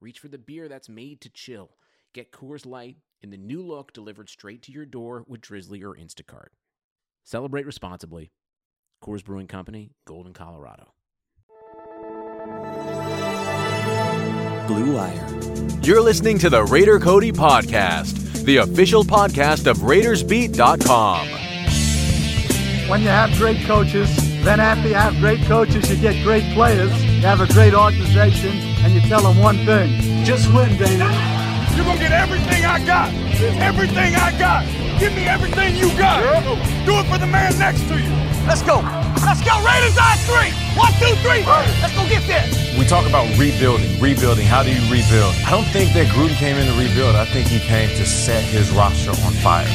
reach for the beer that's made to chill. Get Coors Light in the new look delivered straight to your door with Drizly or Instacart. Celebrate responsibly. Coors Brewing Company, Golden, Colorado. Blue Wire. You're listening to the Raider Cody Podcast, the official podcast of RaidersBeat.com. When you have great coaches, then after you have great coaches, you get great players, you have a great organization, and you tell them one thing just win, baby. You're gonna get everything I got. Everything I got. Give me everything you got. Do it for the man next to you. Let's go. Let's go. Raiders on three. One, two, three. Let's go get this. We talk about rebuilding, rebuilding. How do you rebuild? I don't think that Gruden came in to rebuild. I think he came to set his roster on fire.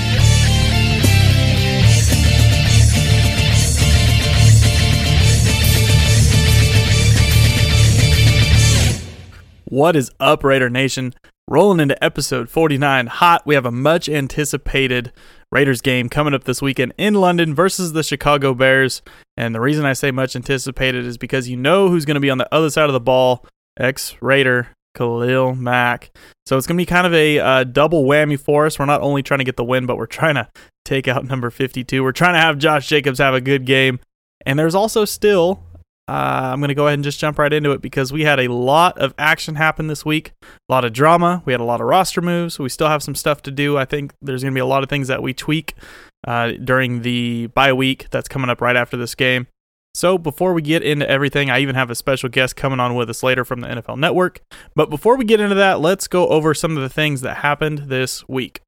What is up, Raider Nation? Rolling into episode 49 hot. We have a much anticipated Raiders game coming up this weekend in London versus the Chicago Bears. And the reason I say much anticipated is because you know who's going to be on the other side of the ball ex Raider Khalil Mack. So it's going to be kind of a uh, double whammy for us. We're not only trying to get the win, but we're trying to take out number 52. We're trying to have Josh Jacobs have a good game. And there's also still uh, I'm going to go ahead and just jump right into it because we had a lot of action happen this week, a lot of drama. We had a lot of roster moves. We still have some stuff to do. I think there's going to be a lot of things that we tweak uh, during the bye week that's coming up right after this game. So before we get into everything, I even have a special guest coming on with us later from the NFL Network. But before we get into that, let's go over some of the things that happened this week.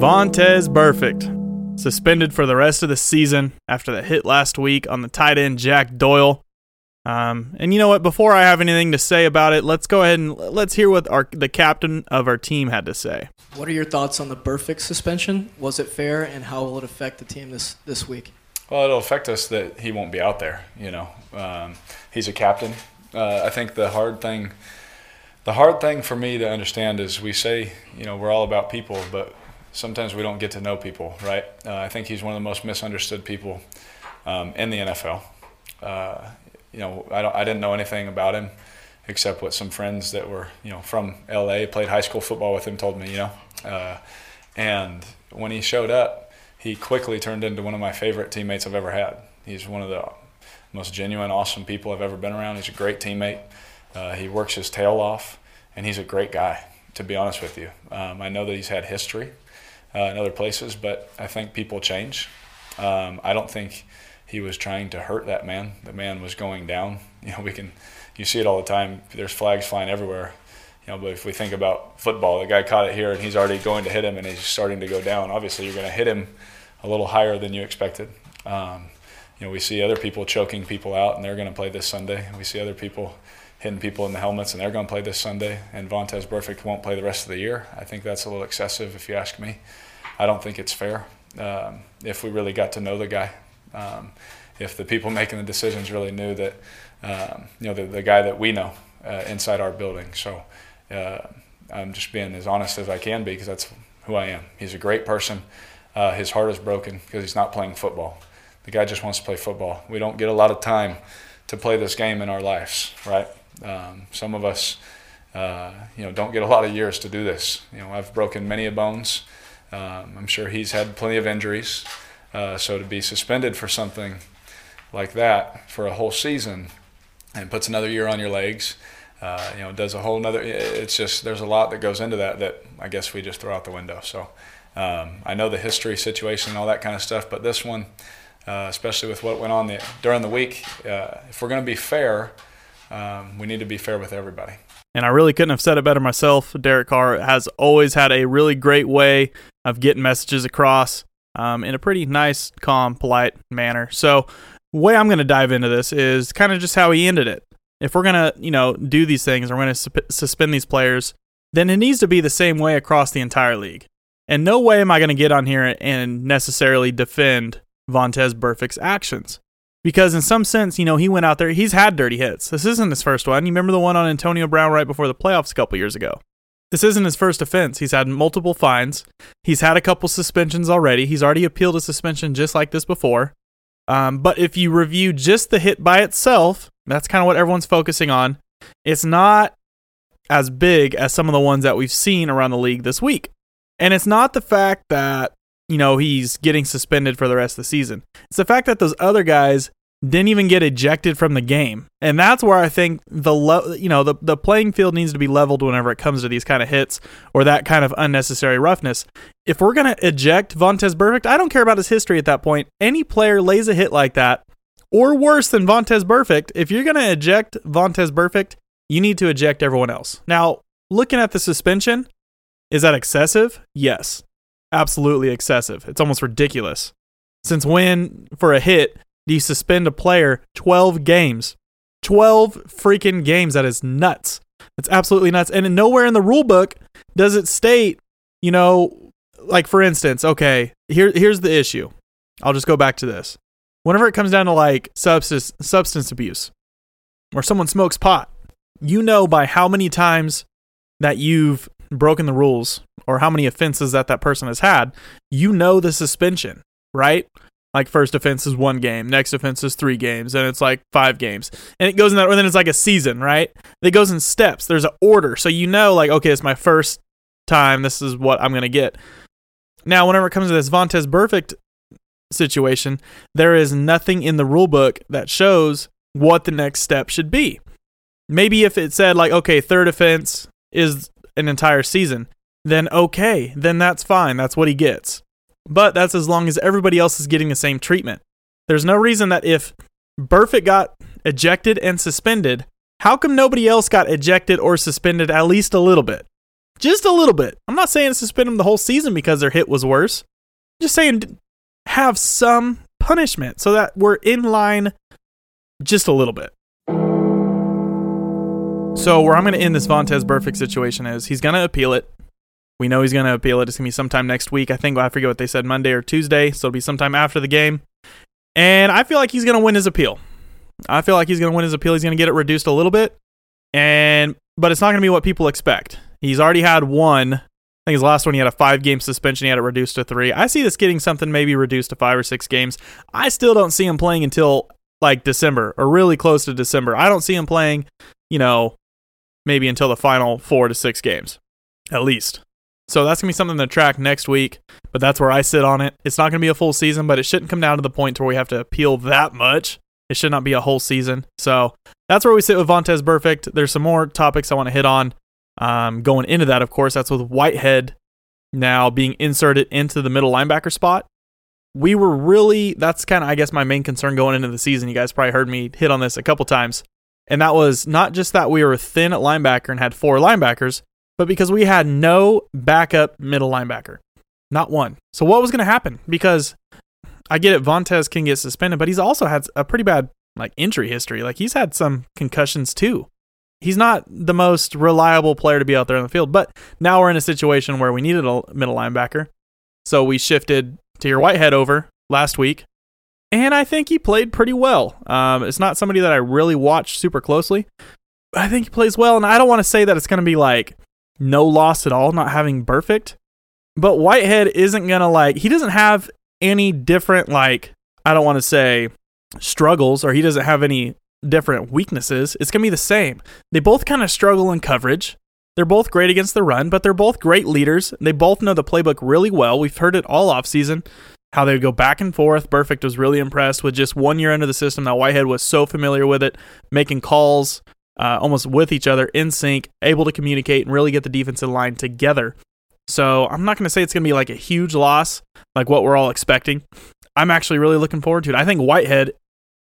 Vontaze Burfict suspended for the rest of the season after the hit last week on the tight end Jack Doyle. Um, and you know what? Before I have anything to say about it, let's go ahead and let's hear what our the captain of our team had to say. What are your thoughts on the Burfict suspension? Was it fair, and how will it affect the team this this week? Well, it'll affect us that he won't be out there. You know, um, he's a captain. Uh, I think the hard thing, the hard thing for me to understand is we say, you know, we're all about people, but sometimes we don't get to know people, right? Uh, I think he's one of the most misunderstood people um, in the NFL. Uh, you know, I, I, didn't know anything about him except what some friends that were, you know, from LA, played high school football with him, told me, you know. Uh, and when he showed up, he quickly turned into one of my favorite teammates I've ever had. He's one of the most genuine, awesome people I've ever been around. He's a great teammate. Uh, he works his tail off, and he's a great guy, to be honest with you. Um, I know that he's had history uh, in other places, but I think people change. Um, I don't think he was trying to hurt that man. The man was going down. You know, we can, you see it all the time. There's flags flying everywhere. You know, but if we think about football, the guy caught it here and he's already going to hit him and he's starting to go down. Obviously, you're going to hit him a little higher than you expected. Um, you know, we see other people choking people out and they're going to play this Sunday. We see other people hitting people in the helmets and they're going to play this Sunday. And Vontaze Burfict won't play the rest of the year. I think that's a little excessive if you ask me. I don't think it's fair. Um, if we really got to know the guy, um, if the people making the decisions really knew that, um, you know, the, the guy that we know uh, inside our building. So uh, I'm just being as honest as I can be because that's who I am. He's a great person. Uh, his heart is broken because he's not playing football. The guy just wants to play football. We don't get a lot of time to play this game in our lives, right? Um, some of us, uh, you know, don't get a lot of years to do this. You know, I've broken many a bones. Um, I'm sure he's had plenty of injuries. Uh, so to be suspended for something like that for a whole season and puts another year on your legs, uh, you know, does a whole another. It's just there's a lot that goes into that that I guess we just throw out the window. So um, I know the history situation and all that kind of stuff, but this one, uh, especially with what went on the, during the week, uh, if we're going to be fair, um, we need to be fair with everybody. And I really couldn't have said it better myself. Derek Carr has always had a really great way of getting messages across um, in a pretty nice, calm, polite manner. So, the way I'm going to dive into this is kind of just how he ended it. if we're gonna, you know, do these things, we're gonna su- suspend these players, then it needs to be the same way across the entire league. And no way am I gonna get on here and necessarily defend Vontaze Burfict's actions. Because in some sense, you know, he went out there, he's had dirty hits. This isn't his first one. You remember the one on Antonio Brown right before the playoffs a couple years ago. This isn't his first offense. He's had multiple fines. He's had a couple suspensions already. He's already appealed a suspension just like this before. Um, but if you review just the hit by itself, that's kind of what everyone's focusing on. It's not as big as some of the ones that we've seen around the league this week. And it's not the fact that, you know, he's getting suspended for the rest of the season. It's the fact that those other guys didn't even get ejected from the game. And that's where I think the le- you know, the the playing field needs to be leveled whenever it comes to these kind of hits or that kind of unnecessary roughness. If we're going to eject Vontaze Burfict, I don't care about his history at that point. Any player lays a hit like that or worse than Vontaze Burfict, if you're going to eject Vontaze Burfict, you need to eject everyone else. Now, looking at the suspension, is that excessive? Yes. Absolutely excessive. It's almost ridiculous. Since when, for a hit, do you suspend a player 12 games? 12 freaking games. That is nuts. That's absolutely nuts. And nowhere in the rule book does it state, you know, like for instance, okay, here here's the issue. I'll just go back to this. Whenever it comes down to like substance substance abuse or someone smokes pot, you know by how many times that you've broken the rules or how many offenses that that person has had, you know the suspension, right? like first offense is one game, next offense is three games, and it's like five games, and it goes in that, and then it's like a season, right? It goes in steps. There's an order, so you know, like, okay, it's my first time. This is what I'm gonna get. Now, whenever it comes to this Vontaze Burfict situation, there is nothing in the rule book that shows what the next step should be. Maybe if it said like, okay, third offense is an entire season, then okay, then that's fine. That's what he gets. But that's as long as everybody else is getting the same treatment. There's no reason that if Burfict got ejected and suspended, how come nobody else got ejected or suspended at least a little bit? Just a little bit. I'm not saying suspend them the whole season because their hit was worse. I'm just saying have some punishment so that we're in line just a little bit. So where I'm going to end this Vontaze Burfict situation is he's going to appeal it. We know he's going to appeal it. It's going to be sometime next week. I think I forget what they said, Monday or Tuesday. So it'll be sometime after the game. And I feel like he's going to win his appeal. I feel like he's going to win his appeal. He's going to get it reduced a little bit. And but it's not going to be what people expect. He's already had one. I think his last one he had a five game suspension. He had it reduced to three. I see this getting something maybe reduced to five or six games. I still don't see him playing until like December or really close to December. I don't see him playing, you know, maybe until the final four to six games, at least. So that's gonna be something to track next week. But that's where I sit on it. It's not gonna be a full season, but it shouldn't come down to the point where we have to appeal that much. It should not be a whole season. So that's where we sit with Vontaze Burfict. There's some more topics I want to hit on. Um, going into that, of course, that's with Whitehead now being inserted into the middle linebacker spot. We were really, that's kind of, I guess, my main concern going into the season. You guys probably heard me hit on this a couple times. And that was not just that we were thin at linebacker and had four linebackers, but because we had no backup middle linebacker. Not one. So what was going to happen? Because I get it, Vontaze can get suspended, but he's also had a pretty bad like injury history. Like he's had some concussions too. He's not the most reliable player to be out there on the field, but now we're in a situation where we needed a middle linebacker. So we shifted Tahir Whitehead over last week, and I think he played pretty well. Um, it's not somebody that I really watched super closely, I think he plays well. And I don't want to say that it's going to be like no loss at all, not having Burfict. But Whitehead isn't going to like, he doesn't have any different, like, I don't want to say struggles or he doesn't have any different weaknesses. It's going to be the same. They both kind of struggle in coverage. They're both great against the run, but they're both great leaders. They both know the playbook really well. We've heard it all off season how they go back and forth. Burfict was really impressed with just one year under the system. That Whitehead was so familiar with it, making calls, uh, almost with each other in sync, able to communicate and really get the defensive line together. So I'm not going to say it's going to be like a huge loss, like what we're all expecting. I'm actually really looking forward to it. I think Whitehead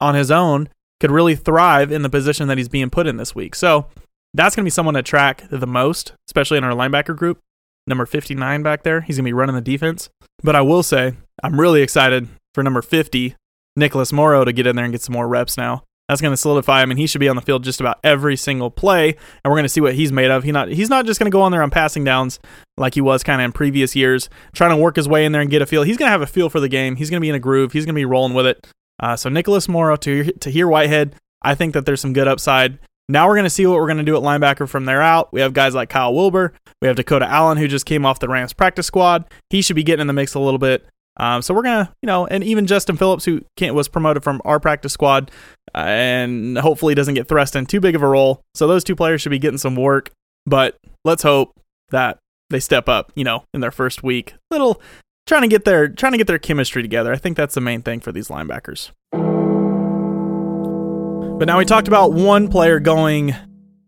on his own could really thrive in the position that he's being put in this week. So that's going to be someone to track the most, especially in our linebacker group. Number 59 back there, he's going to be running the defense. But I will say, I'm really excited for number 50, Nicholas Morrow, to get in there and get some more reps now. That's going to solidify him, and he should be on the field just about every single play. And we're going to see what he's made of. He not he's not just going to go on there on passing downs like he was kind of in previous years, trying to work his way in there and get a feel. He's going to have a feel for the game. He's going to be in a groove. He's going to be rolling with it. Uh, so Nicholas Morrow to Tahir Whitehead, I think that there's some good upside. Now we're going to see what we're going to do at linebacker from there out. We have guys like Kyle Wilber. We have Dakota Allen, who just came off the Rams practice squad. He should be getting in the mix a little bit. Um, so we're gonna, you know, and even Justin Phillips, who was promoted from our practice squad, uh, and hopefully doesn't get thrust in too big of a role. So those two players should be getting some work. But let's hope that they step up, you know, in their first week. Little trying to get their trying to get their chemistry together. I think that's the main thing for these linebackers. But now we talked about one player going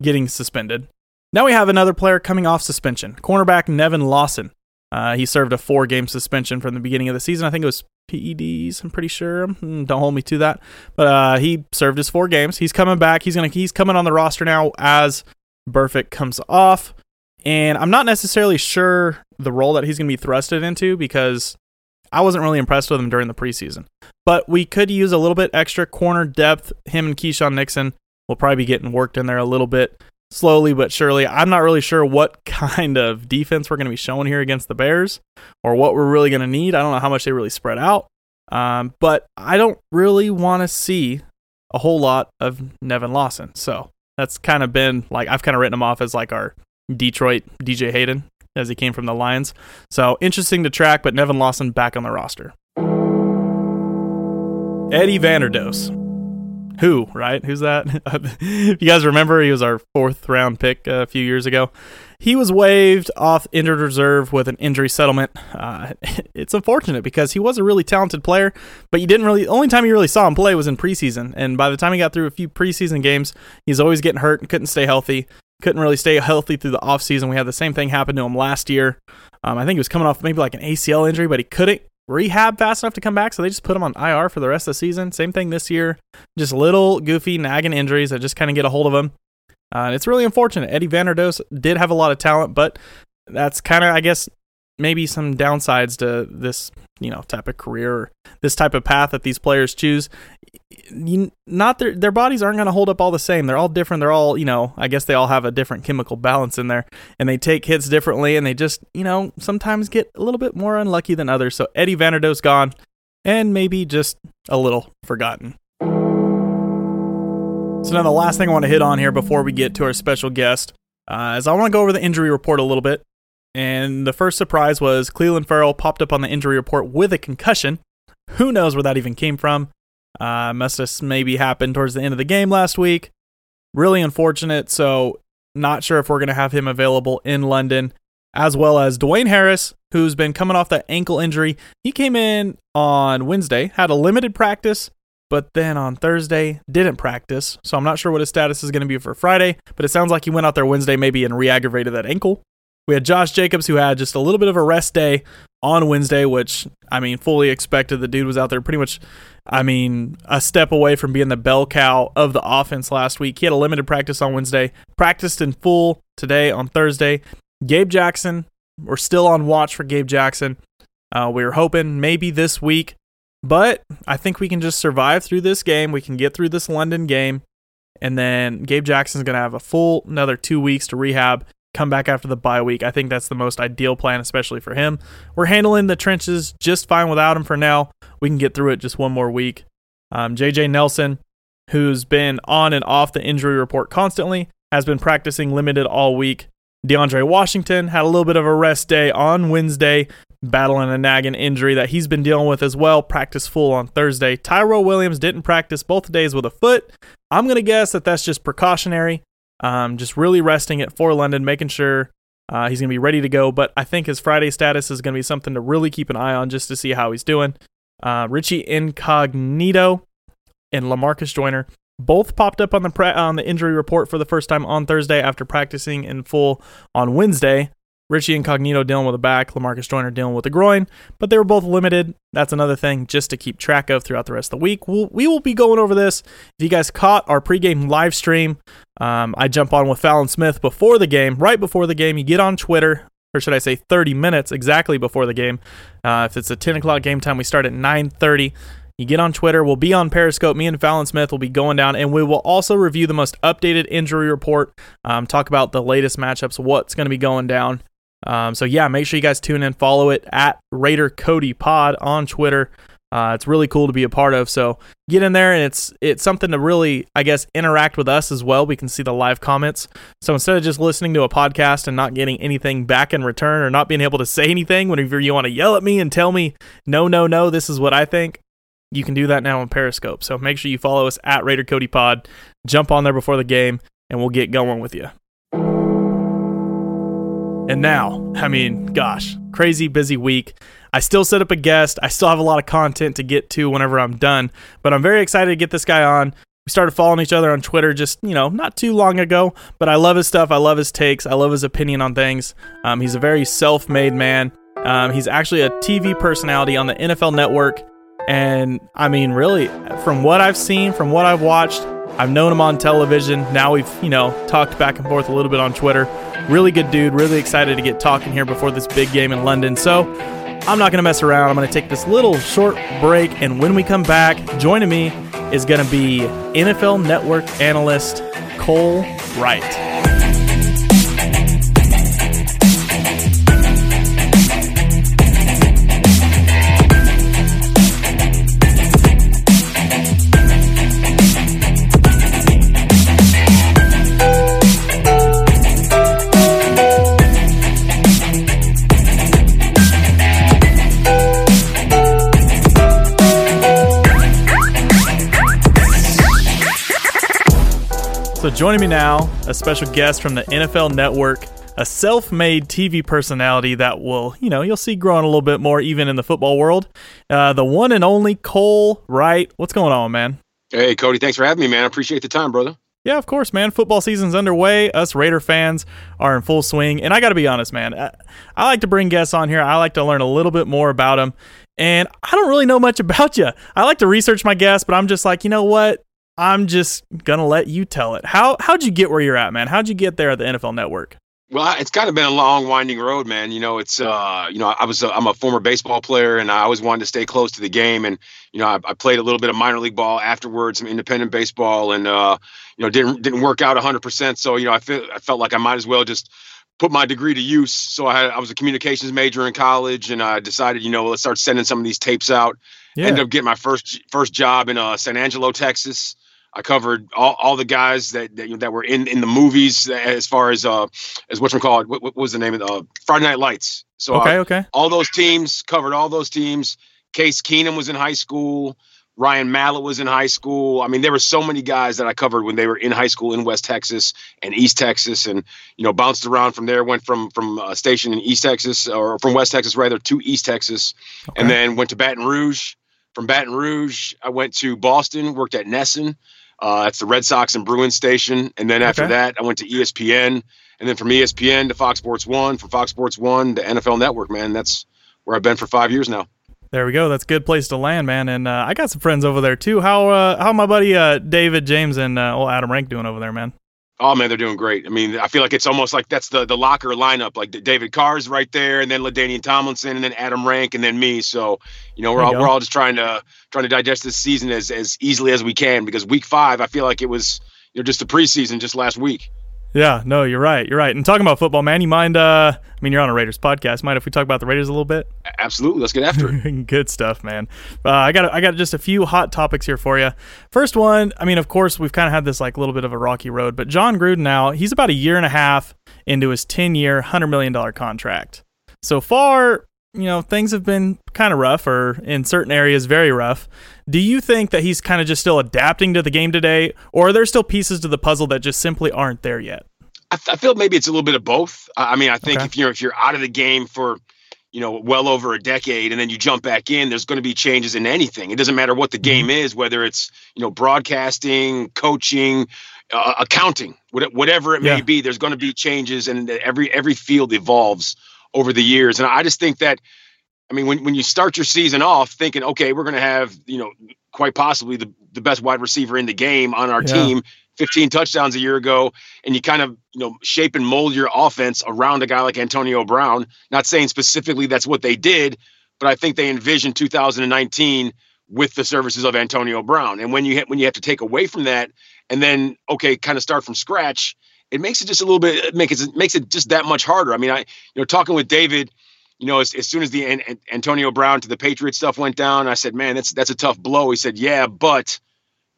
getting suspended. Now we have another player coming off suspension. Cornerback Nevin Lawson. Uh, he served a four game suspension from the beginning of the season. I think it was PEDs. I'm pretty sure. Hmm, don't hold me to that. But uh, he served his four games. He's coming back. He's gonna he's coming on the roster now as Burfict comes off. And I'm not necessarily sure the role that he's gonna be thrusted into because I wasn't really impressed with him during the preseason. But we could use a little bit extra corner depth. Him and Keisean Nixon will probably be getting worked in there a little bit slowly but surely. I'm not really sure what kind of defense we're going to be showing here against the Bears or what we're really going to need. I don't know how much they really spread out. Um, but I don't really want to see a whole lot of Nevin Lawson. So that's kind of been like I've kind of written him off as like our Detroit DJ Hayden as he came from the Lions. So interesting to track, but Nevin Lawson back on the roster. Eddie Vanderdoes. Who, right? Who's that? if you guys remember, he was our fourth round pick a few years ago. He was waived off injured reserve with an injury settlement. Uh, it's unfortunate because he was a really talented player, but you didn't really. The only time you really saw him play was in preseason, and by the time he got through a few preseason games, he's always getting hurt and couldn't stay healthy couldn't really stay healthy through the offseason. We had the same thing happen to him last year. Um, I think he was coming off maybe like an ACL injury, but he couldn't rehab fast enough to come back, so they just put him on IR for the rest of the season. Same thing this year. Just little goofy nagging injuries that just kind of get a hold of him. Uh, and it's really unfortunate. Eddie Vanderdoes did have a lot of talent, but that's kind of, I guess, maybe some downsides to this, you know, type of career or this type of path that these players choose you, not their their bodies aren't going to hold up all the same. They're all different. They're all you know. I guess they all have a different chemical balance in there, and they take hits differently, and they just you know sometimes get a little bit more unlucky than others. So Eddie Vanderdoes gone, and maybe just a little forgotten. So now the last thing I want to hit on here before we get to our special guest uh, is I want to go over the injury report a little bit. And the first surprise was Clelin Ferrell popped up on the injury report with a concussion. Who knows where that even came from? Uh, must have maybe happened towards the end of the game last week. Really unfortunate. So, not sure if we're going to have him available in London, as well as Dwayne Harris, who's been coming off that ankle injury. He came in on Wednesday, had a limited practice, but then on Thursday didn't practice. So I'm not sure what his status is going to be for Friday, but it sounds like he went out there Wednesday maybe and re aggravated that ankle. We had Josh Jacobs, who had just a little bit of a rest day on Wednesday, which I mean, fully expected. The dude was out there pretty much, I mean, a step away from being the bell cow of the offense last week. He had a limited practice on Wednesday, practiced in full today on Thursday. Gabe Jackson, we're still on watch for Gabe Jackson. Uh, we are hoping maybe this week, but I think we can just survive through this game. We can get through this London game, and then Gabe Jackson's going to have a full another two weeks to rehab come back after the bye week. I think that's the most ideal plan, especially for him. We're handling the trenches just fine without him for now. We can get through it just one more week. Um, JJ Nelson, who's been on and off the injury report constantly, has been practicing limited all week. DeAndre Washington had a little bit of a rest day on Wednesday, battling a nagging injury that he's been dealing with as well. Practice full on Thursday. Tyrell Williams didn't practice both days with a foot. I'm going to guess that that's just precautionary. Um, just really resting it for London, making sure uh, he's going to be ready to go. But I think his Friday status is going to be something to really keep an eye on just to see how he's doing. Uh, Richie Incognito and Lamarcus Joyner both popped up on the on the injury report for the first time on Thursday after practicing in full on Wednesday. Richie Incognito dealing with the back, Lamarcus Joyner dealing with the groin, but they were both limited. That's another thing just to keep track of throughout the rest of the week. We'll, we will be going over this. If you guys caught our pregame live stream, um, I jump on with Fallon Smith before the game, right before the game. You get on Twitter, or should I say 30 minutes exactly before the game. Uh, if it's a 10 o'clock game time, we start at 9.30. You get on Twitter. We'll be on Periscope. Me and Fallon Smith will be going down, and we will also review the most updated injury report. Um, talk about the latest matchups, what's going to be going down. Um, so yeah, make sure you guys tune in. Follow it at Raider Cody Pod on Twitter. Uh, it's really cool to be a part of. So get in there, and it's it's something to really, I guess, interact with us as well. We can see the live comments. So instead of just listening to a podcast and not getting anything back in return, or not being able to say anything whenever you want to yell at me and tell me, no, no, no, this is what I think. You can do that now on Periscope. So make sure you follow us at Raider Cody Pod. Jump on there before the game, and we'll get going with you. And now, I mean, gosh, crazy busy week. I still set up a guest. I still have a lot of content to get to whenever I'm done, but I'm very excited to get this guy on. We started following each other on Twitter just, you know, not too long ago, but I love his stuff. I love his takes. I love his opinion on things. Um, he's a very self made man. Um, he's actually a TV personality on the NFL network. And I mean, really, from what I've seen, from what I've watched, I've known him on television. Now we've, you know, talked back and forth a little bit on Twitter. Really good dude. Really excited to get talking here before this big game in London. So I'm not going to mess around. I'm going to take this little short break. And when we come back, joining me is going to be NFL Network analyst Cole Wright. Joining me now, a special guest from the NFL Network, a self-made TV personality that will, you know, you'll see growing a little bit more even in the football world. Uh, the one and only Cole Wright. What's going on, man? Hey, Cody. Thanks for having me, man. I appreciate the time, brother. Yeah, of course, man. Football season's underway. Us Raider fans are in full swing, and I got to be honest, man. I, I like to bring guests on here. I like to learn a little bit more about them. And I don't really know much about you. I like to research my guests, but I'm just like, you know what? I'm just gonna let you tell it. How how'd you get where you're at, man? How'd you get there at the NFL Network? Well, it's kind of been a long, winding road, man. You know, it's uh, you know, I was a, I'm a former baseball player, and I always wanted to stay close to the game. And you know, I, I played a little bit of minor league ball afterwards, some independent baseball, and uh, you know, didn't didn't work out 100. percent So you know, I feel I felt like I might as well just put my degree to use. So I had I was a communications major in college, and I decided, you know, let's start sending some of these tapes out. Yeah. Ended up getting my first first job in uh, San Angelo, Texas. I covered all, all the guys that, that that were in in the movies as far as uh as what call what, what was the name of the uh, Friday Night Lights. So okay, uh, okay, all those teams covered all those teams. Case Keenum was in high school. Ryan Mallett was in high school. I mean, there were so many guys that I covered when they were in high school in West Texas and East Texas, and you know, bounced around from there. Went from from a station in East Texas or from West Texas rather to East Texas, okay. and then went to Baton Rouge. From Baton Rouge, I went to Boston, worked at NESN. Uh, it's the Red Sox and Bruins station. And then after okay. that, I went to ESPN. And then from ESPN to Fox Sports One, from Fox Sports One to NFL Network, man. That's where I've been for five years now. There we go. That's a good place to land, man. And uh, I got some friends over there too. How uh, how my buddy uh, David James and uh, old Adam Rank doing over there, man? Oh man, they're doing great. I mean, I feel like it's almost like that's the the locker lineup. Like David Carr's right there, and then LaDainian Tomlinson, and then Adam Rank, and then me. So, you know, we're all go. we're all just trying to trying to digest this season as as easily as we can because week five, I feel like it was you know just the preseason just last week. Yeah, no, you're right. You're right. And talking about football, man, you mind? Uh, I mean, you're on a Raiders podcast. Mind if we talk about the Raiders a little bit? Absolutely. Let's get after it. Good stuff, man. Uh, I got I got just a few hot topics here for you. First one, I mean, of course, we've kind of had this like little bit of a rocky road, but Jon Gruden now he's about a year and a half into his 10 year, hundred million dollar contract. So far, you know, things have been kind of rough, or in certain areas, very rough. Do you think that he's kind of just still adapting to the game today, or are there still pieces to the puzzle that just simply aren't there yet? I, th- I feel maybe it's a little bit of both. I mean, I think okay. if you're if you're out of the game for you know well over a decade and then you jump back in, there's going to be changes in anything. It doesn't matter what the game mm-hmm. is, whether it's you know broadcasting, coaching, uh, accounting, whatever it may yeah. be. There's going to be changes, and every every field evolves over the years. And I just think that, I mean, when, when you start your season off thinking, okay, we're going to have, you know, quite possibly the, the best wide receiver in the game on our yeah. team, 15 touchdowns a year ago, and you kind of, you know, shape and mold your offense around a guy like Antonio Brown. Not saying specifically that's what they did, but I think they envisioned 2019 with the services of Antonio Brown. And when you ha- when you have to take away from that and then okay, kind of start from scratch, it makes it just a little bit it makes it makes it just that much harder. I mean, I you know talking with David, you know, as, as soon as the An- An- Antonio Brown to the Patriots stuff went down, I said, "Man, that's that's a tough blow." He said, "Yeah, but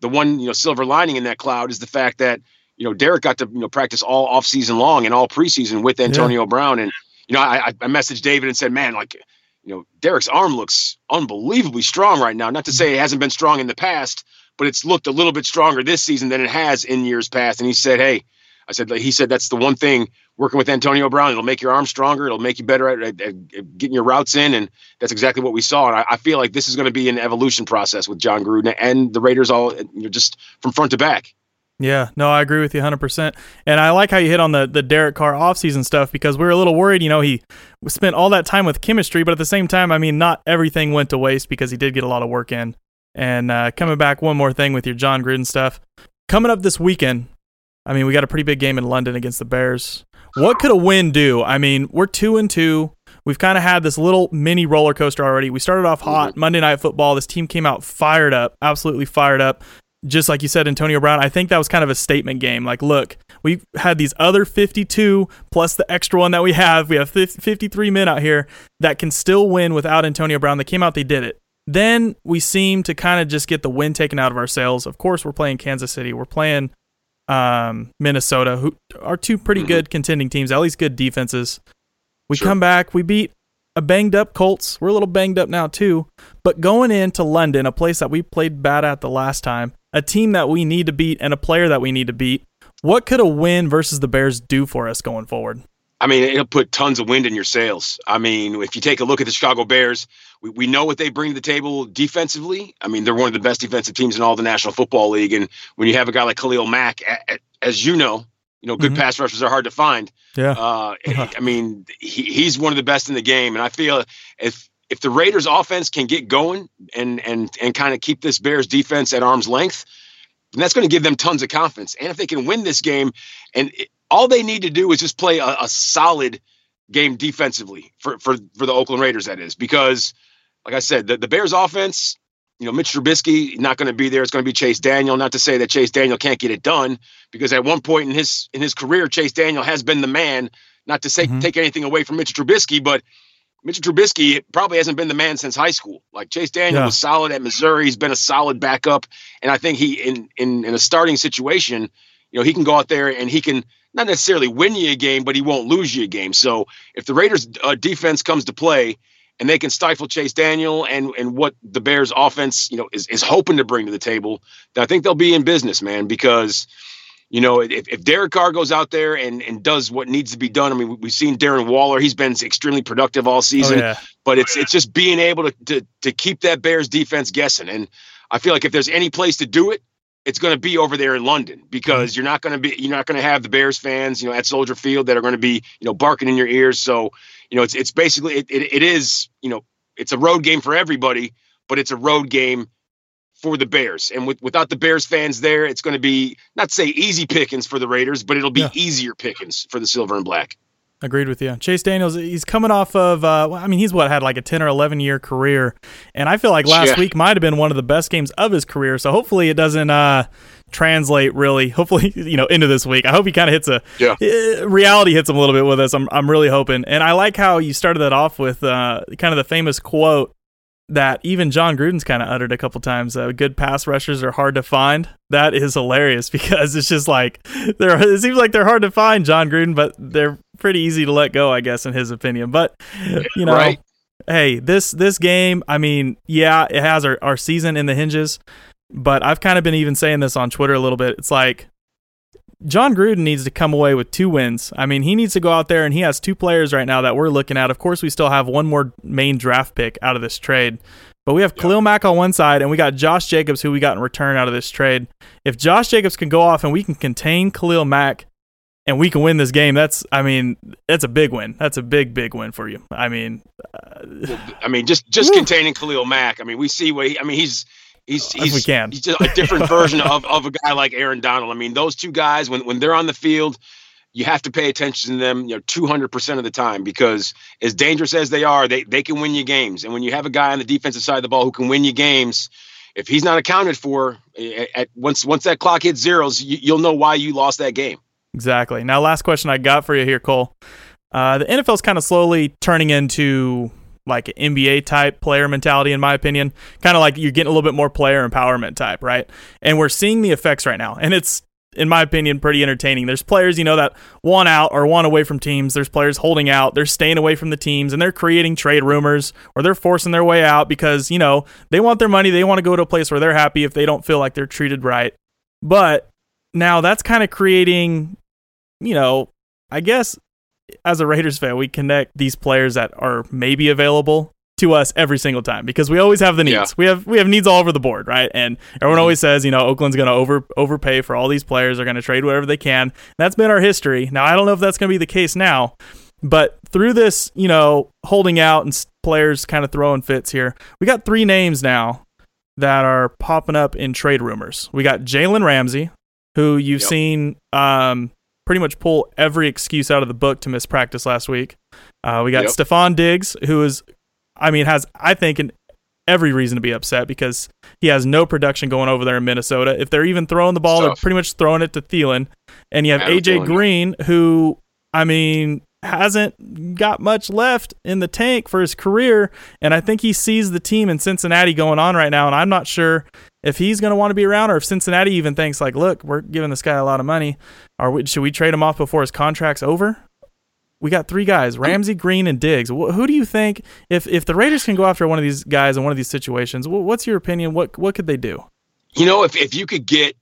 the one you know silver lining in that cloud is the fact that you know Derek got to you know practice all off season long and all preseason with Antonio yeah. Brown and you know I I messaged David and said, "Man, like you know, Derek's arm looks unbelievably strong right now. Not to say it hasn't been strong in the past, but it's looked a little bit stronger this season than it has in years past. And he said, "Hey, I said he said that's the one thing working with Antonio Brown. It'll make your arm stronger. It'll make you better at, at, at getting your routes in, and that's exactly what we saw. And I, I feel like this is going to be an evolution process with Jon Gruden and the Raiders all you know, just from front to back. Yeah, no, I agree with you 100%. And I like how you hit on the, the Derek Carr offseason stuff because we were a little worried. You know, he spent all that time with chemistry, but at the same time, I mean, not everything went to waste because he did get a lot of work in. And uh, coming back, one more thing with your Jon Gruden stuff. Coming up this weekend, I mean, we got a pretty big game in London against the Bears. What could a win do? I mean, we're two and two. We've kind of had this little mini roller coaster already. We started off hot mm-hmm. Monday Night Football. This team came out fired up, absolutely fired up just like you said, Antonio Brown, I think that was kind of a statement game. Like, look, we had these other 52 plus the extra one that we have. We have 53 men out here that can still win without Antonio Brown. They came out, they did it. Then we seem to kind of just get the win taken out of our sails. Of course, we're playing Kansas City. We're playing um, Minnesota, who are two pretty good contending teams, at least good defenses. We sure. come back, we beat a banged up Colts. We're a little banged up now too. But going into London, a place that we played bad at the last time, a team that we need to beat, and a player that we need to beat. What could a win versus the Bears do for us going forward? I mean, it'll put tons of wind in your sails. I mean, if you take a look at the Chicago Bears, we, we know what they bring to the table defensively. I mean, they're one of the best defensive teams in all the National Football League. And when you have a guy like Khalil Mack, as you know, you know, good mm-hmm. pass rushers are hard to find. Yeah. Uh, I mean, he, he's one of the best in the game. And I feel if if the Raiders offense can get going and and and kind of keep this Bears defense at arm's length, then that's going to give them tons of confidence. And if they can win this game, and all they need to do is just play a, a, solid game defensively for for for the Oakland Raiders, that is, because like I said, the, the Bears offense, you know, Mitch Trubisky not going to be there. It's going to be Chase Daniel. Not to say that Chase Daniel can't get it done, because at one point in his in his career, Chase Daniel has been the man. Not to say mm-hmm. take anything away from Mitch Trubisky, but Mitch Trubisky probably hasn't been the man since high school. Like Chase Daniel yeah. was solid at Missouri. He's been a solid backup, and I think he in in in a starting situation, you know, he can go out there and he can not necessarily win you a game, but he won't lose you a game. So if the Raiders' uh, defense comes to play and they can stifle Chase Daniel and and what the Bears' offense, you know, is is hoping to bring to the table, then I think they'll be in business, man, because you know, if, if Derek Carr goes out there and, and does what needs to be done, I mean, we've seen Darren Waller; he's been extremely productive all season. Oh, yeah. But it's it's just being able to, to to keep that Bears defense guessing. And I feel like if there's any place to do it, it's going to be over there in London because mm-hmm. you're not going to be you're not going to have the Bears fans, you know, at Soldier Field that are going to be you know barking in your ears. So you know, it's it's basically it, it, it is you know it's a road game for everybody, but it's a road game for the Bears. And with, without the Bears fans there, it's going to be not say easy pickings for the Raiders, but it'll be yeah. easier pickings for the silver and black. Agreed with you. Chase Daniels, he's coming off of, uh, I mean, he's what, had like a 10 or 11 year career. And I feel like last yeah. week might have been one of the best games of his career. So hopefully it doesn't uh, translate really, hopefully, you know, into this week. I hope he kind of hits a, yeah. Uh, reality hits him a little bit with us. I'm, I'm really hoping. And I like how you started that off with uh, kind of the famous quote that even Jon Gruden's kind of uttered a couple times. Uh, good pass rushers are hard to find. That is hilarious because it's just like they're. It seems like they're hard to find, Jon Gruden, but they're pretty easy to let go, I guess, in his opinion. But you know, right. hey, this this game, I mean, yeah, it has our our season in the hinges, but I've kind of been even saying this on Twitter a little bit. It's like Jon Gruden needs to come away with two wins. I mean, he needs to go out there and he has two players right now that we're looking at. Of course, we still have one more main draft pick out of this trade. But we have yeah. Khalil Mack on one side and we got Josh Jacobs, who we got in return out of this trade. If Josh Jacobs can go off and we can contain Khalil Mack and we can win this game, that's, I mean, that's a big win. That's a big, big win for you. I mean, uh, I mean, just just containing Khalil Mack. I mean, we see what he, I mean, he's He's he's, he's just a different version of, of a guy like Aaron Donald. I mean, those two guys when when they're on the field, you have to pay attention to them, you know, 200% of the time because as dangerous as they are, they, they can win you games. And when you have a guy on the defensive side of the ball who can win you games, if he's not accounted for at, at once once that clock hits zeros, you, you'll know why you lost that game. Exactly. Now, last question I got for you here, Cole. Uh, the NFL's kind of slowly turning into like an NBA type player mentality, in my opinion. Kind of like you're getting a little bit more player empowerment type, right? And we're seeing the effects right now. And it's in my opinion, pretty entertaining. There's players, you know, that want out or want away from teams. There's players holding out. They're staying away from the teams and they're creating trade rumors or they're forcing their way out because, you know, they want their money. They want to go to a place where they're happy if they don't feel like they're treated right. But now that's kind of creating, you know, I guess as a Raiders fan, we connect these players that are maybe available to us every single time because we always have the needs. Yeah. We have we have needs all over the board, right? And everyone mm-hmm. always says, you know, Oakland's going to over overpay for all these players. They're going to trade whatever they can. That's been our history. Now I don't know if that's going to be the case now, but through this, you know, holding out and players kind of throwing fits here, we got three names now that are popping up in trade rumors. We got Jalen Ramsey, who you've yep. seen um, pretty much pull every excuse out of the book to miss practice last week. Uh, we got yep. Stefon Diggs, who is I mean, has I think an, every reason to be upset because he has no production going over there in Minnesota. If they're even throwing the ball, they're pretty much throwing it to Thielen. And you have Adam AJ Thielen. Green, who I mean hasn't got much left in the tank for his career, and I think he sees the team in Cincinnati going on right now, and I'm not sure if he's going to want to be around or if Cincinnati even thinks like, look, we're giving this guy a lot of money. Are we, should we trade him off before his contract's over? we got three guys: Ramsey, Green, and Diggs. Who do you think if if the Raiders can go after one of these guys in one of these situations? What's your opinion? What what could they do? You know, if if you could get,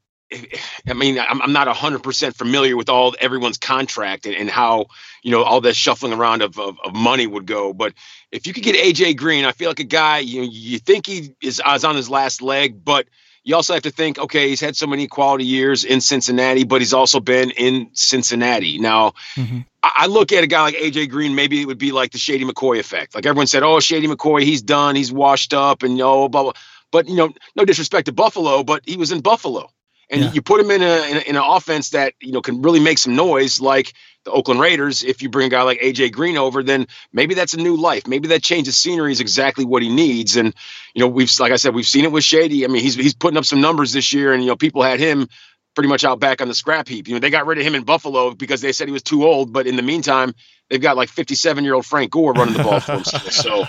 I mean, I'm I'm not hundred percent familiar with all everyone's contract and, and how you know all that shuffling around of, of, of money would go, but if you could get AJ Green, I feel like a guy you you think he is, is on his last leg, but you also have to think, okay, he's had so many quality years in Cincinnati, but he's also been in Cincinnati. Now, mm-hmm. I look at a guy like AJ Green, maybe it would be like the Shady McCoy effect. Like everyone said, oh, Shady McCoy, he's done, he's washed up, and you know, blah, blah. But you know, no disrespect to Buffalo, but he was in Buffalo, and yeah. you put him in a, in a in an offense that you know can really make some noise, like the Oakland Raiders. If you bring a guy like AJ Green over, then maybe that's a new life. Maybe that change of scenery is exactly what he needs. And you know, we've like I said, we've seen it with Shady. I mean, he's he's putting up some numbers this year, and you know, people had him pretty much out back on the scrap heap. You know, they got rid of him in Buffalo because they said he was too old, but in the meantime, they've got like 57 year old Frank Gore running the ball for them. So,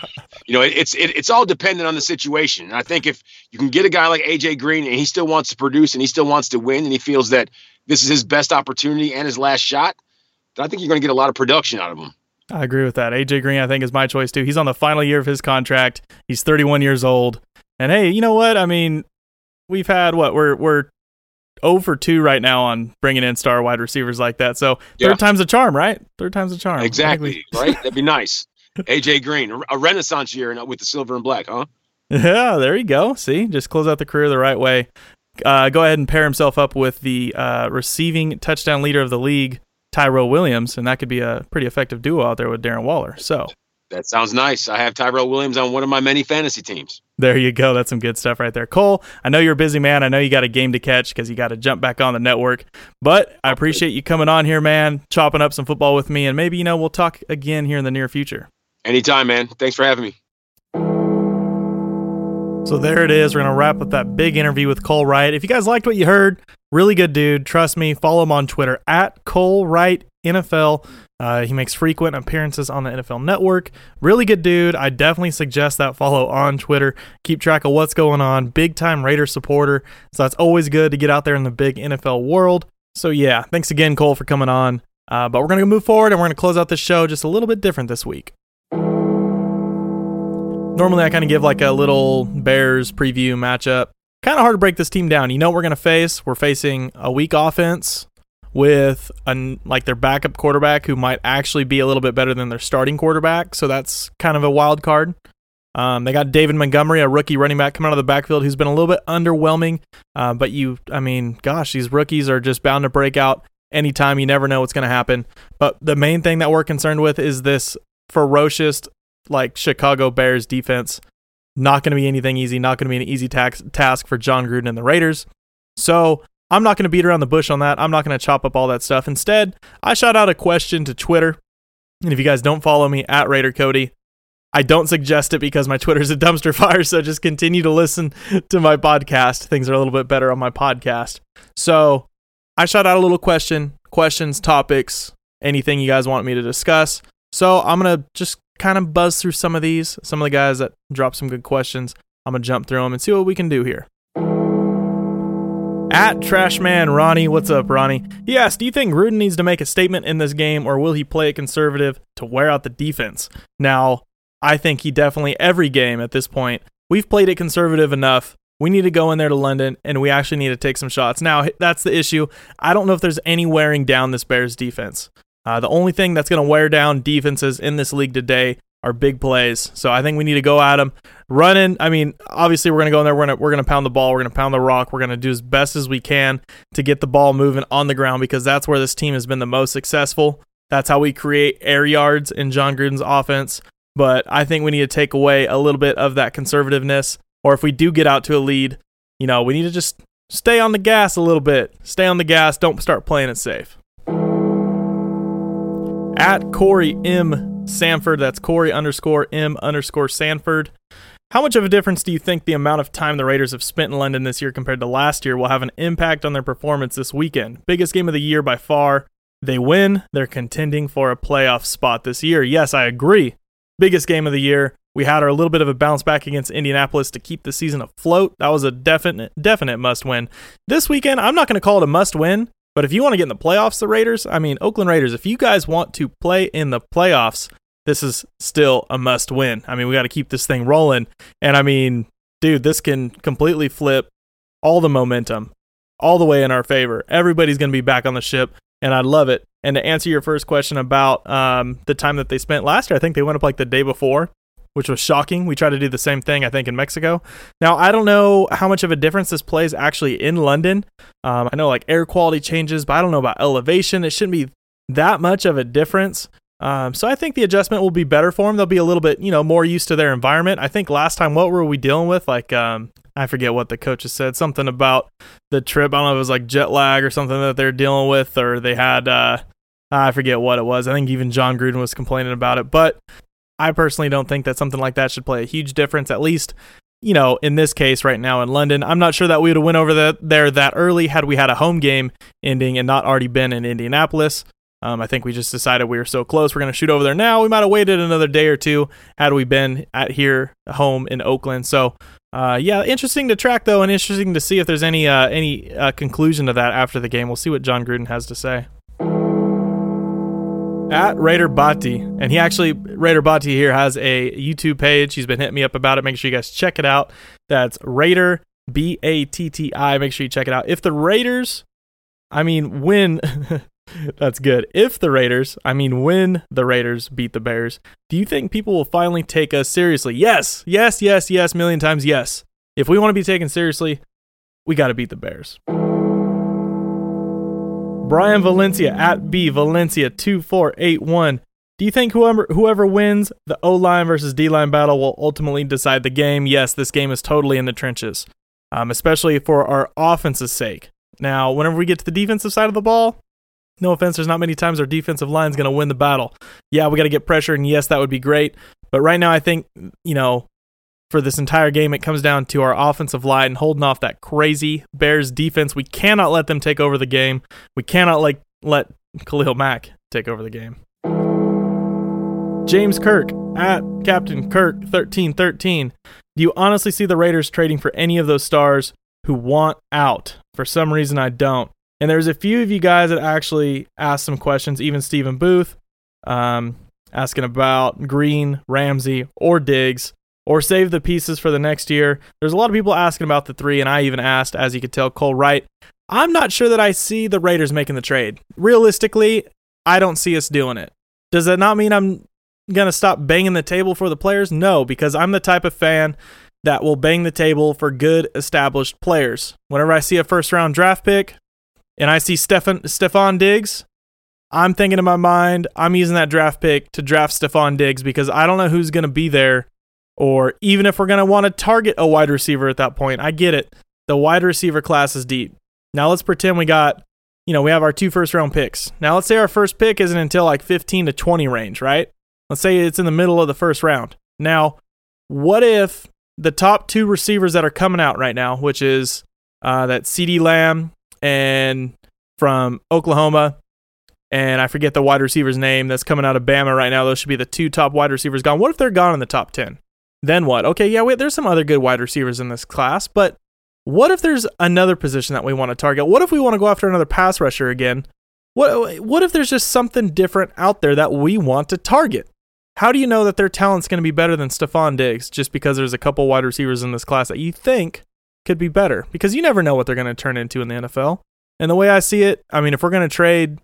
you know, it, it's it, it's all dependent on the situation. And I think if you can get a guy like AJ Green and he still wants to produce and he still wants to win and he feels that this is his best opportunity and his last shot, then I think you're going to get a lot of production out of him. I agree with that. AJ Green, I think, is my choice too. He's on the final year of his contract. He's 31 years old. And hey, you know what? I mean, we've had what we're we're 0 for 2 right now on bringing in star wide receivers like that. So yeah. third time's a charm, right? Third time's a charm. Exactly. right? That'd be nice. AJ Green, a renaissance year with the silver and black, huh? Yeah, there you go. See, just close out the career the right way. Uh, go ahead and pair himself up with the uh, receiving touchdown leader of the league, Tyrell Williams, and that could be a pretty effective duo out there with Darren Waller. So that sounds nice. I have Tyrell Williams on one of my many fantasy teams. There you go. That's some good stuff right there. Cole, I know you're a busy man. I know you got a game to catch because you got to jump back on the network. But I appreciate you coming on here, man, chopping up some football with me. And maybe, you know, we'll talk again here in the near future. Anytime, man. Thanks for having me. So there it is. We're going to wrap up that big interview with Cole Wright. If you guys liked what you heard, really good dude. Trust me. Follow him on Twitter at Cole Wright NFL. Uh, he makes frequent appearances on the NFL Network. Really good dude. I definitely suggest that follow on Twitter. Keep track of what's going on. Big time Raider supporter. So that's always good to get out there in the big NFL world. So yeah, thanks again, Cole, for coming on. Uh, but we're going to move forward and we're going to close out this show just a little bit different this week. Normally, I kind of give like a little Bears preview matchup. Kind of hard to break this team down. You know what we're going to face? We're facing a weak offense with a, like their backup quarterback who might actually be a little bit better than their starting quarterback. So that's kind of a wild card. Um, they got David Montgomery, a rookie running back coming out of the backfield who's been a little bit underwhelming. Uh, but you, I mean, gosh, these rookies are just bound to break out anytime. You never know what's going to happen. But the main thing that we're concerned with is this ferocious, like Chicago Bears defense. Not going to be anything easy. Not going to be an easy tax- task for Jon Gruden and the Raiders. So I'm not going to beat around the bush on that. I'm not going to chop up all that stuff. Instead, I shot out a question to Twitter. And if you guys don't follow me at Raider Cody, I don't suggest it because my Twitter's a dumpster fire. So just continue to listen to my podcast. Things are a little bit better on my podcast. So I shot out a little question, questions, topics, anything you guys want me to discuss. So I'm going to just kind of buzz through some of these. Some of the guys that dropped some good questions. I'm going to jump through them and see what we can do here. At Trashman Ronnie, what's up, Ronnie? He asked, Do you think Gruden needs to make a statement in this game or will he play it conservative to wear out the defense? Now, I think he definitely, every game at this point, we've played it conservative enough. We need to go in there to London and we actually need to take some shots. Now, that's the issue. I don't know if there's any wearing down this Bears defense. Uh, the only thing that's going to wear down defenses in this league today are big plays. So I think we need to go at them running. I mean, obviously we're to go in there. We're to we're to pound the ball. We're to pound the rock. We're to do as best as we can to get the ball moving on the ground because that's where this team has been the most successful. That's how we create air yards in Jon Gruden's offense. But I think we need to take away a little bit of that conservativeness. Or if we do get out to a lead, you know, we need to just stay on the gas a little bit. Stay on the gas. Don't start playing it safe. At Corey M. Sanford, that's Corey underscore M underscore Sanford. How much of a difference do you think the amount of time the Raiders have spent in London this year compared to last year will have an impact on their performance this weekend? Biggest game of the year by far. They win, they're contending for a playoff spot this year. Yes, I agree. Biggest game of the year. We had our little bit of a bounce back against Indianapolis to keep the season afloat. That was a definite definite must win. This weekend, I'm not going to call it a must win, but if you want to get in the playoffs, the Raiders, I mean, Oakland Raiders, if you guys want to play in the playoffs, this is still a must win. I mean, we got to keep this thing rolling. And I mean, dude, this can completely flip all the momentum all the way in our favor. Everybody's going to be back on the ship, and I love it. And to answer your first question about um, the time that they spent last year, I think they went up like the day before which was shocking. We tried to do the same thing, I think, in Mexico. Now, I don't know how much of a difference this plays actually in London. Um, I know like air quality changes, but I don't know about elevation. It shouldn't be that much of a difference. Um, so I think the adjustment will be better for them. They'll be a little bit, you know, more used to their environment. I think last time, what were we dealing with? Like, um, I forget what the coaches said. Something about the trip. I don't know if it was like jet lag or something that they're dealing with, or they had. Uh, I forget what it was. I think even Jon Gruden was complaining about it. But I personally don't think that something like that should play a huge difference, at least, you know, in this case right now in London. I'm not sure that we would have went over the, there that early had we had a home game ending and not already been in Indianapolis. Um, I think we just decided we were so close, we're going to shoot over there now. We might have waited another day or two had we been at here home in Oakland. So, uh, yeah, interesting to track though, and interesting to see if there's any uh, any uh, conclusion to that after the game. We'll see what Jon Gruden has to say at Raider Batti. And he actually, Raider Batti here has a YouTube page. He's been hitting me up about it. Make sure you guys check it out. That's Raider B A T T I. Make sure you check it out. If the Raiders, I mean, win, that's good. If the Raiders, I mean, when the Raiders beat the Bears, do you think people will finally take us seriously? Yes, yes, yes, yes, million times yes. If we want to be taken seriously, we got to beat the Bears. Brian Valencia at B Valencia 2481. Do you think whoever whoever wins the O line versus D line battle will ultimately decide the game? Yes, this game is totally in the trenches, um, especially for our offense's sake. Now, whenever we get to the defensive side of the ball, no offense, there's not many times our defensive line is going to win the battle. Yeah, we got to get pressure, and yes, that would be great. But right now, I think you know for this entire game, it comes down to our offensive line holding off that crazy Bears defense. We cannot let them take over the game. We cannot like let Khalil Mack take over the game. James Kirk at Captain Kirk 1313. Do you honestly see the Raiders trading for any of those stars who want out? For some reason, I don't. And there's a few of you guys that actually asked some questions, even Stephen Booth, um, asking about Green, Ramsey, or Diggs or save the pieces for the next year. There's a lot of people asking about the three, and I even asked, as you could tell, Cole Wright. I'm not sure that I see the Raiders making the trade. Realistically, I don't see us doing it. Does that not mean I'm going to stop banging the table for the players? No, because I'm the type of fan that will bang the table for good established players. Whenever I see a first round draft pick and I see Stefan Stefon Diggs, I'm thinking in my mind, I'm using that draft pick to draft Stefon Diggs because I don't know who's going to be there or even if we're going to want to target a wide receiver at that point, I get it. The wide receiver class is deep. Now let's pretend we got, you know, we have our two first round picks. Now let's say our first pick isn't until like 15 to 20 range, right? Let's say it's in the middle of the first round. Now, what if the top two receivers that are coming out right now, which is uh, that CeeDee Lamb and from Oklahoma, and I forget the wide receiver's name that's coming out of Bama right now. Those should be the two top wide receivers gone. What if they're gone in the top 10? Then what? Okay, yeah, wait, there's some other good wide receivers in this class, but what if there's another position that we want to target? What if we want to go after another pass rusher again? What what if there's just something different out there that we want to target? How do you know that their talent's going to be better than Stefon Diggs just because there's a couple wide receivers in this class that you think could be better? Because you never know what they're going to turn into in the NFL. And the way I see it, I mean, if we're going to trade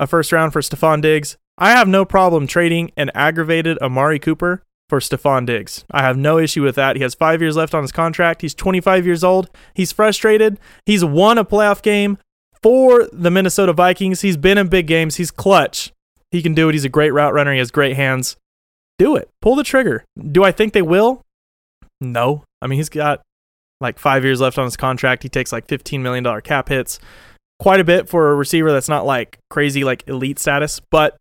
a first round for Stefon Diggs, I have no problem trading an aggravated Amari Cooper for Stefon Diggs. I have no issue with that. He has five years left on his contract. He's 25 years old. He's frustrated. He's won a playoff game for the Minnesota Vikings. He's been in big games. He's clutch. He can do it. He's a great route runner. He has great hands. Do it. Pull the trigger. Do I think they will? No. I mean, he's got like five years left on his contract. He takes like $15 million cap hits. Quite a bit for a receiver that's not like crazy, like elite status, but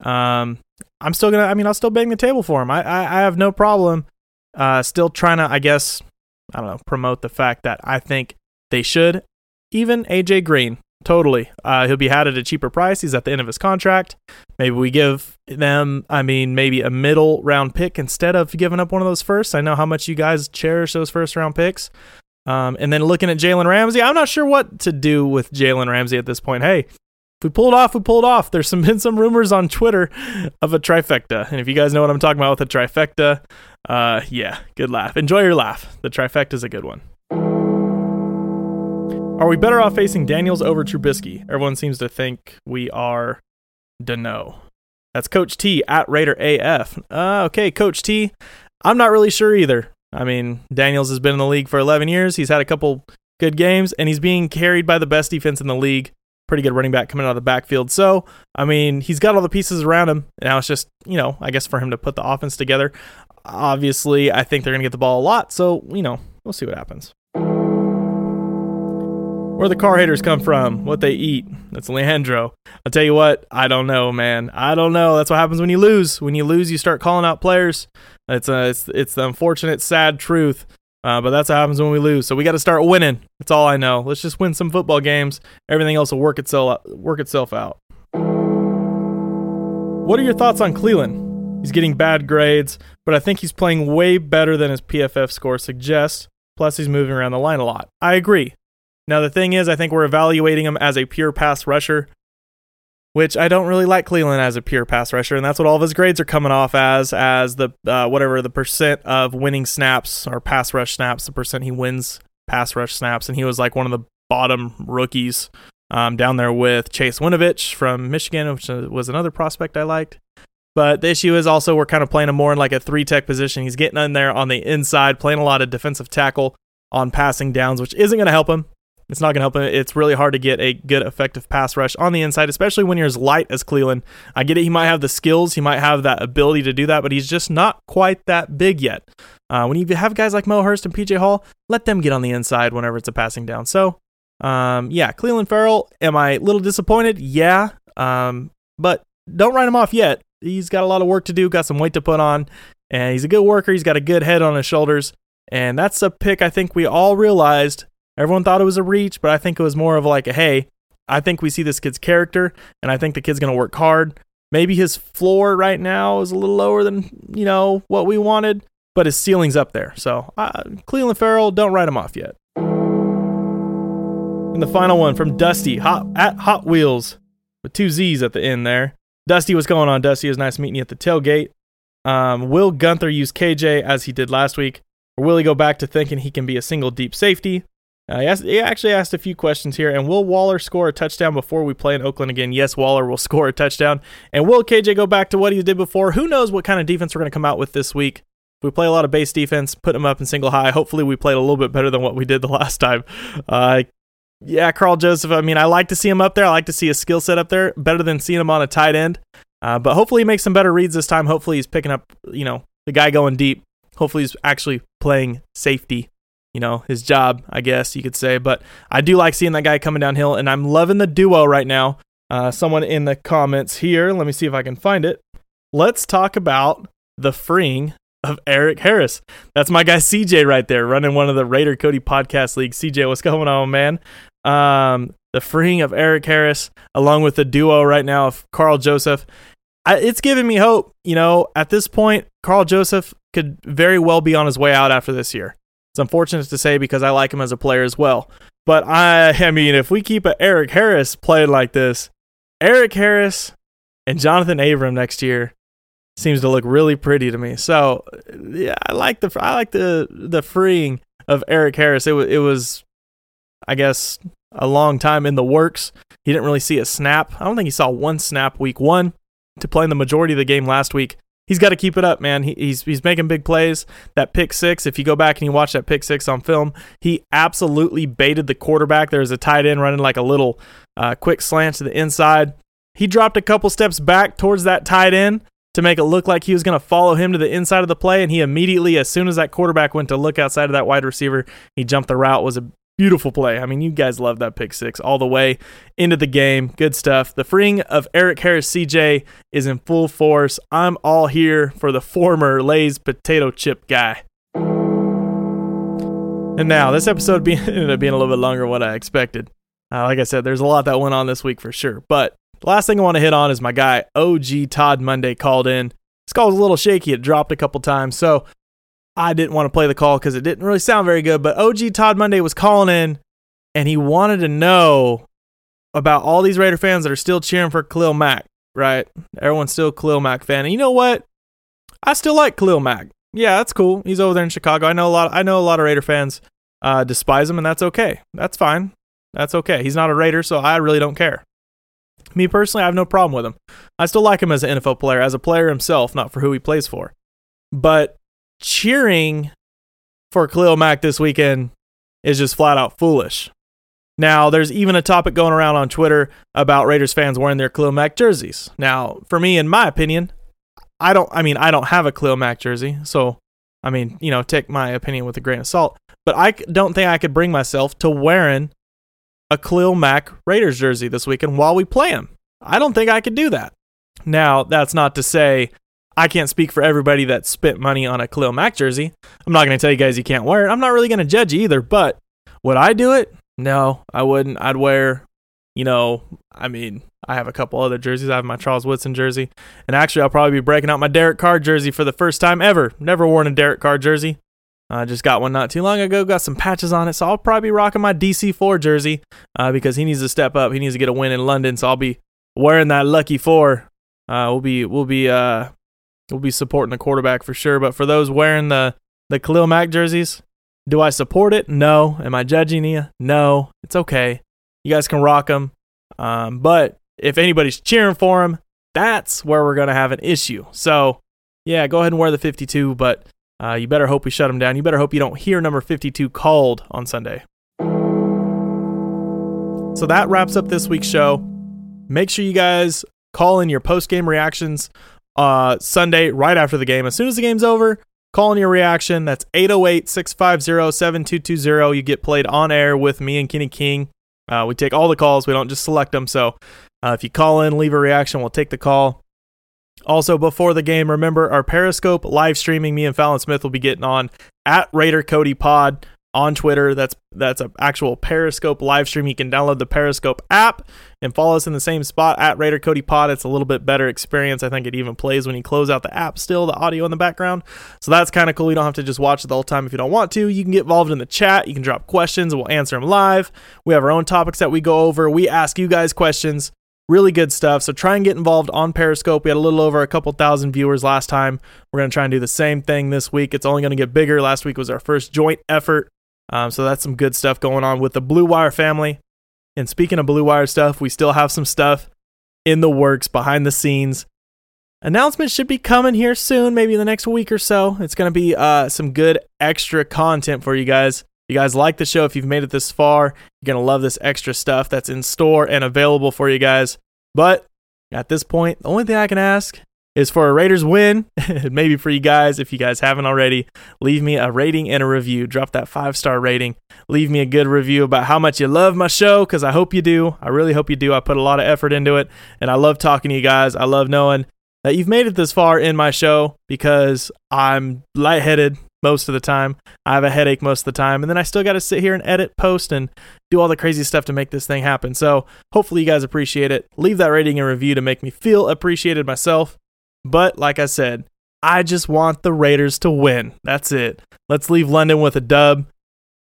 um, I'm still gonna. I mean, I'll still bang the table for him. I I, I have no problem. Uh, still trying to, I guess, I don't know, promote the fact that I think they should. Even AJ Green, totally. Uh, he'll be had at a cheaper price. He's at the end of his contract. Maybe we give them, I mean, maybe a middle round pick instead of giving up one of those firsts. I know how much you guys cherish those first round picks. Um, and then looking at Jalen Ramsey, I'm not sure what to do with Jalen Ramsey at this point. Hey, if we pull it off, we pull it off. There's some been some rumors on Twitter of a trifecta, and if you guys know what I'm talking about with a trifecta, uh, yeah, good laugh. Enjoy your laugh. The trifecta is a good one. Are we better off facing Daniels over Trubisky? Everyone seems to think we are. Dunno. That's Coach T at Raider AF. Uh, okay, Coach T. I'm not really sure either. I mean, Daniels has been in the league for 11 years. He's had a couple good games, and he's being carried by the best defense in the league pretty good running back coming out of the backfield. So, I mean, he's got all the pieces around him. Now it's just, you know, I guess for him to put the offense together. Obviously, I think they're going to get the ball a lot. So, you know, we'll see what happens. Where the Carr haters come from, what they eat. That's Leandro. I'll tell you what, I don't know, man. I don't know. That's what happens when you lose. When you lose, you start calling out players. It's a, it's, it's the unfortunate, sad truth. Uh, but that's what happens when we lose. So we got to start winning. That's all I know. Let's just win some football games. Everything else will work itself work itself out. What are your thoughts on Clelin? He's getting bad grades, but I think he's playing way better than his PFF score suggests. Plus, he's moving around the line a lot. I agree. Now, the thing is, I think we're evaluating him as a pure pass rusher which I don't really like Clelin as a pure pass rusher, and that's what all of his grades are coming off as, as the uh, whatever the percent of winning snaps or pass rush snaps, the percent he wins pass rush snaps, and he was like one of the bottom rookies um, down there with Chase Winovich from Michigan, which was another prospect I liked. But the issue is also we're kind of playing him more in like a three tech position. He's getting in there on the inside, playing a lot of defensive tackle on passing downs, which isn't going to help him. It's not going to help him. It's really hard to get a good, effective pass rush on the inside, especially when you're as light as Clelin. I get it. He might have the skills, he might have that ability to do that, but he's just not quite that big yet. Uh, when you have guys like Mo Hurst and PJ Hall, let them get on the inside whenever it's a passing down. So, um, yeah, Clelin Ferrell, am I a little disappointed? Yeah. Um, but don't write him off yet. He's got a lot of work to do, got some weight to put on, and he's a good worker. He's got a good head on his shoulders. And that's a pick I think we all realized Everyone thought it was a reach, but I think it was more of like a hey, I think we see this kid's character, and I think the kid's going to work hard. Maybe his floor right now is a little lower than you know what we wanted, but his ceiling's up there. So uh, Clelin Ferrell, don't write him off yet. And the final one from Dusty Hot at Hot Wheels with two Z's at the end there. Dusty, what's going on? Dusty, it was nice meeting you at the tailgate. Um, will Guenther use KJ as he did last week, or will he go back to thinking he can be a single deep safety? Uh, he, asked, he, actually asked a few questions here. And will Waller score a touchdown before we play in Oakland again? Yes, Waller will score a touchdown. And will KJ go back to what he did before? Who knows what kind of defense we're going to come out with this week? If we play a lot of base defense, put them up in single high. Hopefully, we played a little bit better than what we did the last time. Uh, yeah, Karl Joseph. I mean, I like to see him up there. I like to see his skill set up there, better than seeing him on a tight end. Uh, but hopefully, he makes some better reads this time. Hopefully, he's picking up, you know, the guy going deep. Hopefully, he's actually playing safety you know, his job, I guess you could say. But I do like seeing that guy coming downhill, and I'm loving the duo right now. Uh, someone in the comments here, let me see if I can find it. Let's talk about the freeing of Erik Harris. That's my guy CJ right there, running one of the Raider Cody podcast leagues. CJ, what's going on, man? Um, the freeing of Erik Harris, along with the duo right now of Karl Joseph. I, it's giving me hope. You know, at this point, Karl Joseph could very well be on his way out after this year. It's unfortunate to say because I like him as a player as well. But I, I mean, if we keep a Erik Harris playing like this, Erik Harris and Johnathan Abram next year seems to look really pretty to me. So yeah, I like the I like the the freeing of Erik Harris. It was it was, I guess, a long time in the works. He didn't really see a snap. I don't think he saw one snap week one to play in the majority of the game last week. He's got to keep it up, man. He, he's he's making big plays. That pick six, if you go back and you watch that pick six on film, he absolutely baited the quarterback. There was a tight end running like a little uh, quick slant to the inside. He dropped a couple steps back towards that tight end to make it look like he was going to follow him to the inside of the play. And he immediately, as soon as that quarterback went to look outside of that wide receiver, he jumped the route. Was a beautiful play. I mean, you guys love that pick six all the way into the game. Good stuff. The freeing of Erik Harris CJ is in full force. I'm all here for the former Lay's potato chip guy. And now, this episode being, ended up being a little bit longer than what I expected. Uh, like I said, there's a lot that went on this week for sure. But the last thing I want to hit on is my guy OG Todd Monday called in. His call was a little shaky. It dropped a couple times. So I didn't want to play the call because it didn't really sound very good. But OG Todd Monday was calling in and he wanted to know about all these Raider fans that are still cheering for Khalil Mack, right? Everyone's still Khalil Mack fan. And you know what? I still like Khalil Mack. Yeah, that's cool. He's over there in Chicago. I know a lot Of, I know a lot of Raider fans uh, despise him and that's okay. That's fine. That's okay. He's not a Raider, so I really don't care. Me personally, I have no problem with him. I still like him as an NFL player, as a player himself, not for who he plays for. But cheering for Khalil Mack this weekend is just flat out foolish. Now, there's even a topic going around on Twitter about Raiders fans wearing their Khalil Mack jerseys. Now, for me, in my opinion, I don't. I mean, I don't have a Khalil Mack jersey, so I mean, you know, take my opinion with a grain of salt. But I don't think I could bring myself to wearing a Khalil Mack Raiders jersey this weekend while we play him. I don't think I could do that. Now, that's not to say I can't speak for everybody that spent money on a Khalil Mack jersey. I'm not going to tell you guys you can't wear it. I'm not really going to judge you either, but would I do it? No, I wouldn't. I'd wear, you know, I mean, I have a couple other jerseys. I have my Charles Woodson jersey. And actually, I'll probably be breaking out my Derek Carr jersey for the first time ever. Never worn a Derek Carr jersey. I just got one not too long ago. Got some patches on it, so I'll probably be rocking my DC4 jersey uh, because he needs to step up. He needs to get a win in London, so I'll be wearing that lucky four. Uh, we'll be we'll be uh, we'll be supporting the quarterback for sure. But for those wearing the the Khalil Mack jerseys, do I support it? No. Am I judging you? No. It's okay. You guys can rock them. Um, but if anybody's cheering for him, that's where we're gonna have an issue. So yeah, go ahead and wear the 52, but uh, you better hope we shut him down. You better hope you don't hear number 52 called on Sunday. So that wraps up this week's show. Make sure you guys call in your post game reactions uh, Sunday right after the game. As soon as the game's over, call in your reaction. That's 808 650 7220. You get played on air with me and Kenny King. Uh, we take all the calls, we don't just select them. So uh, if you call in, leave a reaction, we'll take the call. Also, before the game, remember our Periscope live streaming. Me and Fallon Smith will be getting on at Raider Cody Pod on Twitter. That's that's an actual Periscope live stream. You can download the Periscope app and follow us in the same spot at Raider Cody Pod. It's a little bit better experience. I think it even plays when you close out the app still, the audio in the background. So that's kind of cool. You don't have to just watch it the whole time if you don't want to. You can get involved in the chat. You can drop questions. We'll answer them live. We have our own topics that we go over. We ask you guys questions. Really good stuff. So try and get involved on Periscope. We had a little over a couple thousand viewers last time. We're going to try and do the same thing this week. It's only going to get bigger. Last week was our first joint effort. Um, so that's some good stuff going on with the Blue Wire family. And speaking of Blue Wire stuff, we still have some stuff in the works behind the scenes. Announcements should be coming here soon, maybe in the next week or so. It's going to be uh, some good extra content for you guys you guys like the show, if you've made it this far, you're going to love this extra stuff that's in store and available for you guys. But at this point, the only thing I can ask is for a Raiders win. Maybe for you guys, if you guys haven't already, leave me a rating and a review. Drop that five star rating. Leave me a good review about how much you love my show, because I hope you do. I really hope you do. I put a lot of effort into it, and I love talking to you guys. I love knowing that you've made it this far in my show because I'm lightheaded most of the time. I have a headache most of the time, and then I still got to sit here and edit, post, and do all the crazy stuff to make this thing happen. So hopefully you guys appreciate it. Leave that rating and review to make me feel appreciated myself. But like I said, I just want the Raiders to win. That's it. Let's leave London with a dub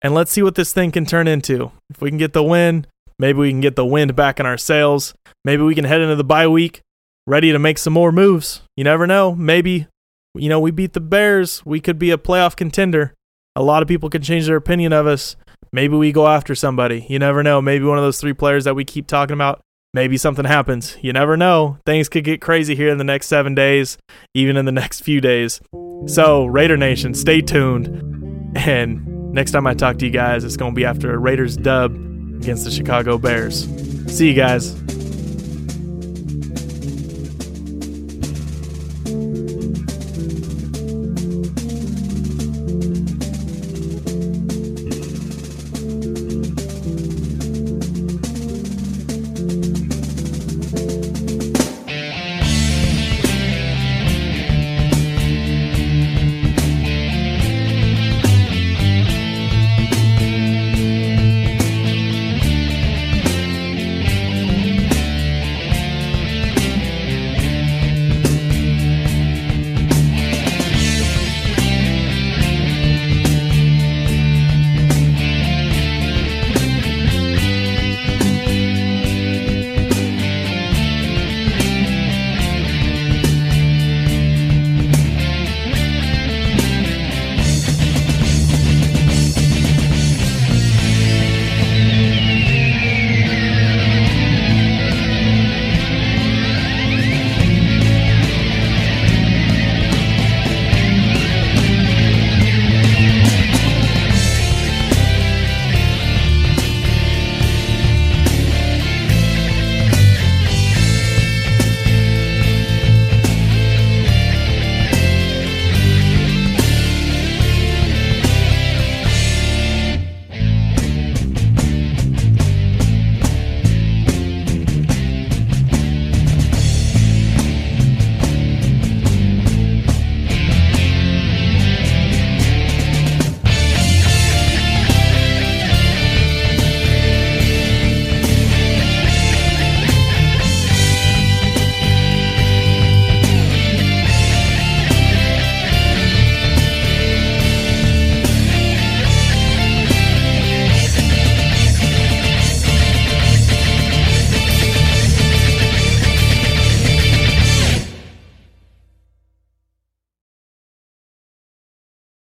and let's see what this thing can turn into. If we can get the win, maybe we can get the wind back in our sails. Maybe we can head into the bye week ready to make some more moves. You never know. Maybe, you know, we beat the Bears. We could be a playoff contender. A lot of people can change their opinion of us. Maybe we go after somebody. You never know. Maybe one of those three players that we keep talking about maybe something happens. You never know. Things could get crazy here in the next seven days, even in the next few days. So, Raider Nation, stay tuned. And next time I talk to you guys, it's going to be after a Raiders dub against the Chicago Bears. See you guys.